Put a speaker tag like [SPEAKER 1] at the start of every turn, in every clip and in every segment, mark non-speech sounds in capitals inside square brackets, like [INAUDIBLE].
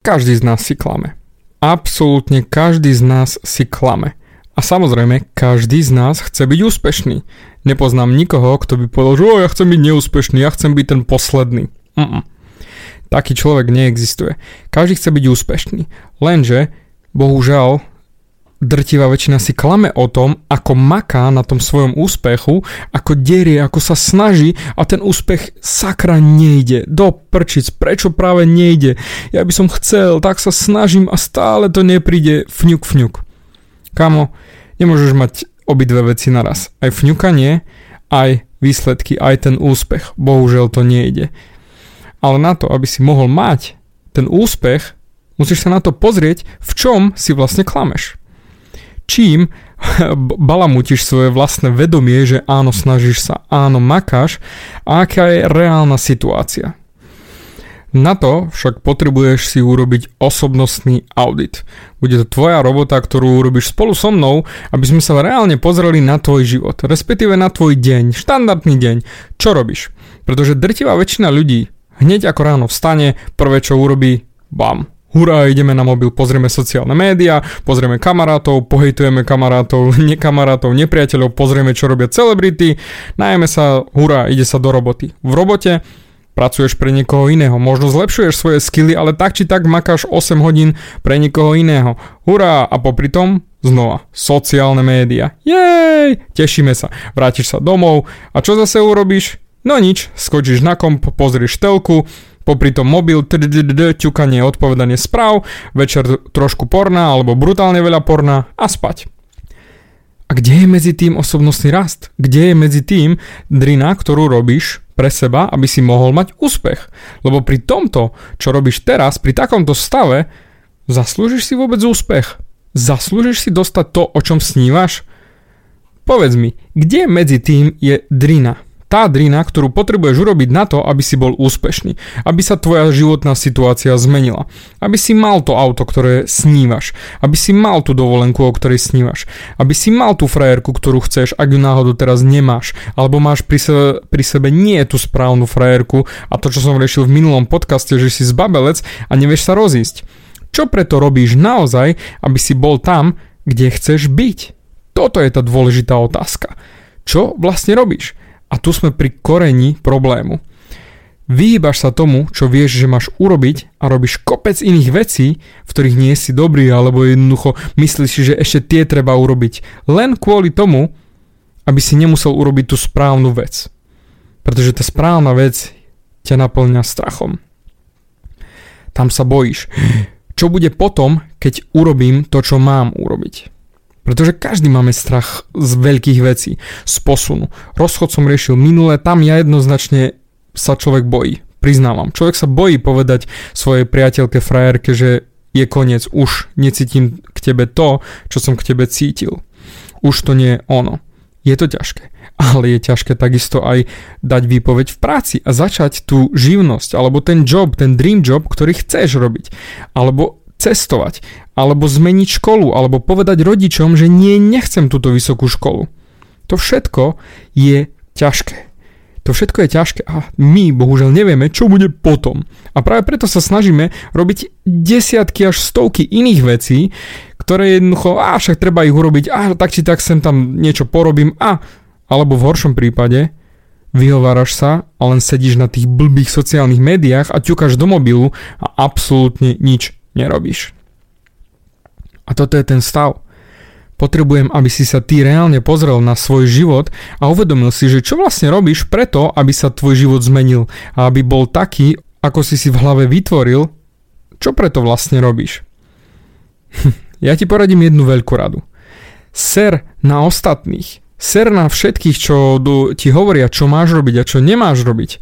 [SPEAKER 1] Každý z nás si klame. Absolútne každý z nás si klame. A samozrejme, každý z nás chce byť úspešný. Nepoznám nikoho, kto by povedal, že ja chcem byť neúspešný, ja chcem byť ten posledný. Mm-mm. Taký človek neexistuje. Každý chce byť úspešný. Lenže, bohužiaľ, drtivá väčšina si klame o tom, ako maká na tom svojom úspechu, ako derie, ako sa snaží a ten úspech sakra nejde. Do prčic, prečo práve nejde? Ja by som chcel, tak sa snažím a stále to nepríde fňuk fňuk. Kamo, nemôžeš mať obidve veci naraz. Aj fňukanie, aj výsledky, aj ten úspech. Bohužiaľ to nejde. Ale na to, aby si mohol mať ten úspech, musíš sa na to pozrieť, v čom si vlastne klameš čím [LAUGHS] balamutíš svoje vlastné vedomie, že áno, snažíš sa, áno, makáš a aká je reálna situácia. Na to však potrebuješ si urobiť osobnostný audit. Bude to tvoja robota, ktorú urobíš spolu so mnou, aby sme sa reálne pozreli na tvoj život, respektíve na tvoj deň, štandardný deň, čo robíš. Pretože drtivá väčšina ľudí hneď ako ráno vstane, prvé čo urobí, bam, hurá, ideme na mobil, pozrieme sociálne médiá, pozrieme kamarátov, pohejtujeme kamarátov, [LAUGHS] nekamarátov, nepriateľov, pozrieme, čo robia celebrity, najeme sa, hurá, ide sa do roboty. V robote pracuješ pre niekoho iného, možno zlepšuješ svoje skily, ale tak či tak makáš 8 hodín pre niekoho iného. Hurá, a popri tom znova, sociálne médiá. Jej, tešíme sa, vrátiš sa domov a čo zase urobíš? No nič, skočíš na komp, pozrieš telku, popri tom mobil, ťukanie, odpovedanie správ, večer trošku porná alebo brutálne veľa porná a spať. A kde je medzi tým osobnostný rast? Kde je medzi tým drina, ktorú robíš pre seba, aby si mohol mať úspech? Lebo pri tomto, čo robíš teraz, pri takomto stave, zaslúžiš si vôbec úspech? Zaslúžiš si dostať to, o čom snívaš? Povedz mi, kde medzi tým je drina? Tá drina, ktorú potrebuješ urobiť na to, aby si bol úspešný, aby sa tvoja životná situácia zmenila, aby si mal to auto, ktoré snívaš, aby si mal tú dovolenku, o ktorej snívaš, aby si mal tú frajerku, ktorú chceš, ak ju náhodou teraz nemáš, alebo máš pri sebe, pri sebe nie tú správnu frajerku a to, čo som riešil v minulom podcaste, že si zbabelec a nevieš sa rozísť. Čo preto robíš naozaj, aby si bol tam, kde chceš byť? Toto je tá dôležitá otázka. Čo vlastne robíš? A tu sme pri koreni problému. Vyhýbaš sa tomu, čo vieš, že máš urobiť a robíš kopec iných vecí, v ktorých nie si dobrý alebo jednoducho myslíš že ešte tie treba urobiť. Len kvôli tomu, aby si nemusel urobiť tú správnu vec. Pretože tá správna vec ťa naplňa strachom. Tam sa bojíš. Čo bude potom, keď urobím to, čo mám urobiť? Pretože každý máme strach z veľkých vecí, z posunu. Rozchod som riešil minule, tam ja jednoznačne sa človek bojí. Priznávam. Človek sa bojí povedať svojej priateľke, frajerke, že je koniec, už necítim k tebe to, čo som k tebe cítil. Už to nie je ono. Je to ťažké. Ale je ťažké takisto aj dať výpoveď v práci a začať tú živnosť, alebo ten job, ten dream job, ktorý chceš robiť. Alebo cestovať, alebo zmeniť školu, alebo povedať rodičom, že nie, nechcem túto vysokú školu. To všetko je ťažké. To všetko je ťažké a my bohužiaľ nevieme, čo bude potom. A práve preto sa snažíme robiť desiatky až stovky iných vecí, ktoré jednoducho, a však treba ich urobiť, a tak či tak sem tam niečo porobím, a alebo v horšom prípade vyhováraš sa a len sedíš na tých blbých sociálnych médiách a ťukáš do mobilu a absolútne nič nerobíš. A toto je ten stav. Potrebujem, aby si sa ty reálne pozrel na svoj život a uvedomil si, že čo vlastne robíš preto, aby sa tvoj život zmenil a aby bol taký, ako si si v hlave vytvoril, čo preto vlastne robíš. [LAUGHS] ja ti poradím jednu veľkú radu. Ser na ostatných. Ser na všetkých, čo ti hovoria, čo máš robiť a čo nemáš robiť.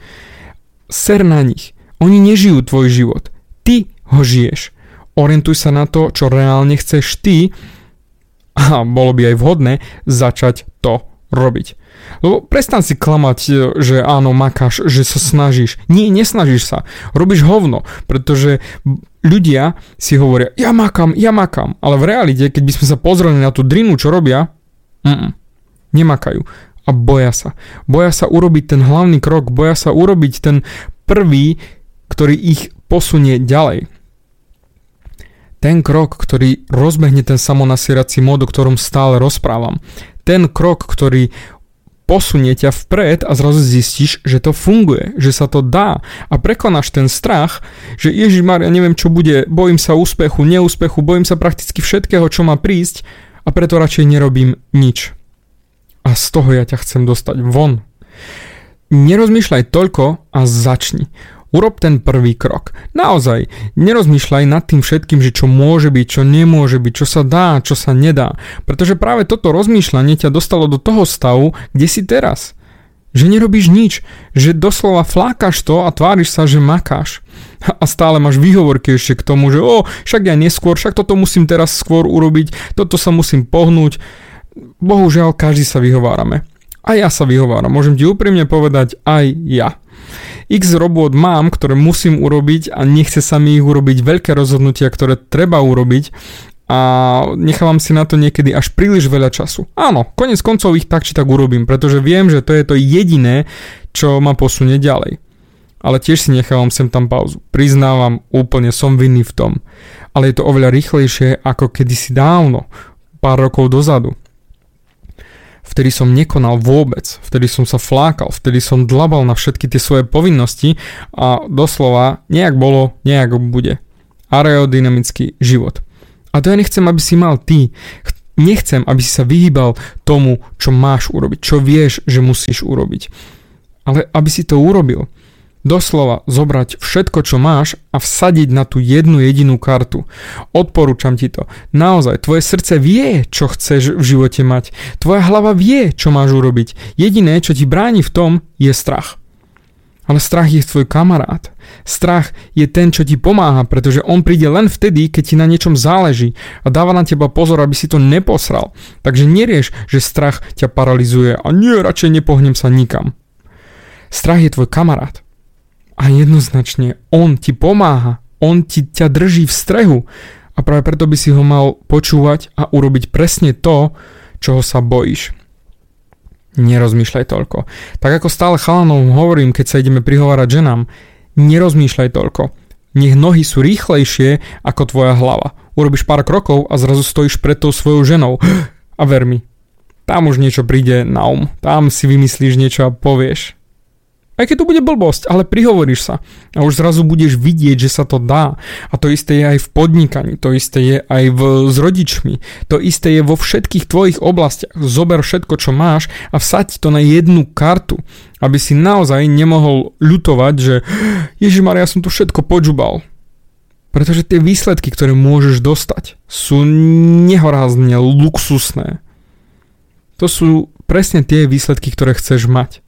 [SPEAKER 1] Ser na nich. Oni nežijú tvoj život. Ty ho žiješ orientuj sa na to, čo reálne chceš ty a bolo by aj vhodné začať to robiť. Lebo prestan si klamať, e, že áno, makáš, že sa snažíš. Nie, nesnažíš sa. Robíš hovno, pretože ľudia si hovoria, ja makám, ja makám. Ale v realite, keď by sme sa pozreli na tú drinu, čo robia, mm, nemakajú. A boja sa. Boja sa urobiť ten hlavný krok, boja sa urobiť ten prvý, ktorý ich posunie ďalej. Ten krok, ktorý rozbehne ten samonasierací mód, o ktorom stále rozprávam. Ten krok, ktorý posunie ťa vpred a zrazu zistíš, že to funguje, že sa to dá a prekonáš ten strach, že Ježiš ja neviem čo bude, bojím sa úspechu, neúspechu, bojím sa prakticky všetkého, čo má prísť a preto radšej nerobím nič. A z toho ja ťa chcem dostať von. Nerozmýšľaj toľko a začni. Urob ten prvý krok. Naozaj, nerozmýšľaj nad tým všetkým, že čo môže byť, čo nemôže byť, čo sa dá, čo sa nedá. Pretože práve toto rozmýšľanie ťa dostalo do toho stavu, kde si teraz. Že nerobíš nič, že doslova flákaš to a tváriš sa, že makáš. A stále máš výhovorky ešte k tomu, že o, však ja neskôr, však toto musím teraz skôr urobiť, toto sa musím pohnúť. Bohužiaľ, každý sa vyhovárame. A ja sa vyhováram, môžem ti úprimne povedať aj ja. X robot mám, ktoré musím urobiť a nechce sa mi ich urobiť veľké rozhodnutia, ktoré treba urobiť a nechávam si na to niekedy až príliš veľa času. Áno, konec koncov ich tak či tak urobím, pretože viem, že to je to jediné, čo ma posunie ďalej. Ale tiež si nechávam sem tam pauzu. Priznávam, úplne som vinný v tom. Ale je to oveľa rýchlejšie ako kedysi dávno, pár rokov dozadu vtedy som nekonal vôbec, vtedy som sa flákal, vtedy som dlabal na všetky tie svoje povinnosti a doslova nejak bolo, nejak bude. Aerodynamický život. A to ja nechcem, aby si mal ty. Nechcem, aby si sa vyhýbal tomu, čo máš urobiť, čo vieš, že musíš urobiť. Ale aby si to urobil. Doslova zobrať všetko, čo máš a vsadiť na tú jednu jedinú kartu. Odporúčam ti to. Naozaj, tvoje srdce vie, čo chceš v živote mať. Tvoja hlava vie, čo máš urobiť. Jediné, čo ti bráni v tom, je strach. Ale strach je tvoj kamarát. Strach je ten, čo ti pomáha, pretože on príde len vtedy, keď ti na niečom záleží a dáva na teba pozor, aby si to neposral. Takže nerieš, že strach ťa paralizuje a nie, radšej nepohnem sa nikam. Strach je tvoj kamarát. A jednoznačne on ti pomáha, on ti ťa drží v strehu a práve preto by si ho mal počúvať a urobiť presne to, čoho sa bojíš. Nerozmýšľaj toľko. Tak ako stále chalanom hovorím, keď sa ideme prihovárať ženám, nerozmýšľaj toľko. Nech nohy sú rýchlejšie ako tvoja hlava. Urobíš pár krokov a zrazu stojíš pred tou svojou ženou. [GASPS] A ver mi, tam už niečo príde na um. Tam si vymyslíš niečo a povieš. Aj keď to bude blbosť, ale prihovoríš sa. A už zrazu budeš vidieť, že sa to dá. A to isté je aj v podnikaní, to isté je aj v, s rodičmi, to isté je vo všetkých tvojich oblastiach. Zober všetko, čo máš a vsaď to na jednu kartu, aby si naozaj nemohol ľutovať, že Ježišmar, ja som to všetko počúbal. Pretože tie výsledky, ktoré môžeš dostať, sú nehorázne luxusné. To sú presne tie výsledky, ktoré chceš mať.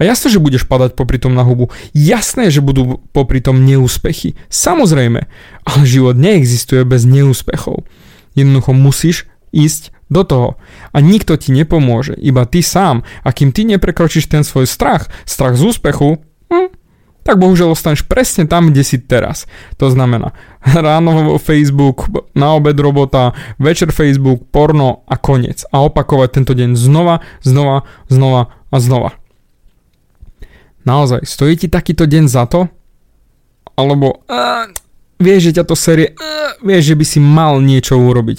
[SPEAKER 1] A jasné, že budeš padať popri tom na hubu. Jasné, že budú popri tom neúspechy. Samozrejme. Ale život neexistuje bez neúspechov. Jednoducho musíš ísť do toho. A nikto ti nepomôže, iba ty sám. A kým ty neprekročíš ten svoj strach, strach z úspechu, hm, tak bohužiaľ ostaneš presne tam, kde si teraz. To znamená ráno Facebook, na obed robota, večer Facebook, porno a koniec. A opakovať tento deň znova, znova, znova a znova. Naozaj, stojí ti takýto deň za to? Alebo uh, vieš, že ťa to série, uh, vieš, že by si mal niečo urobiť.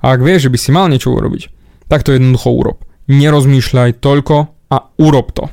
[SPEAKER 1] A ak vieš, že by si mal niečo urobiť, tak to jednoducho urob. Nerozmýšľaj toľko a urob to.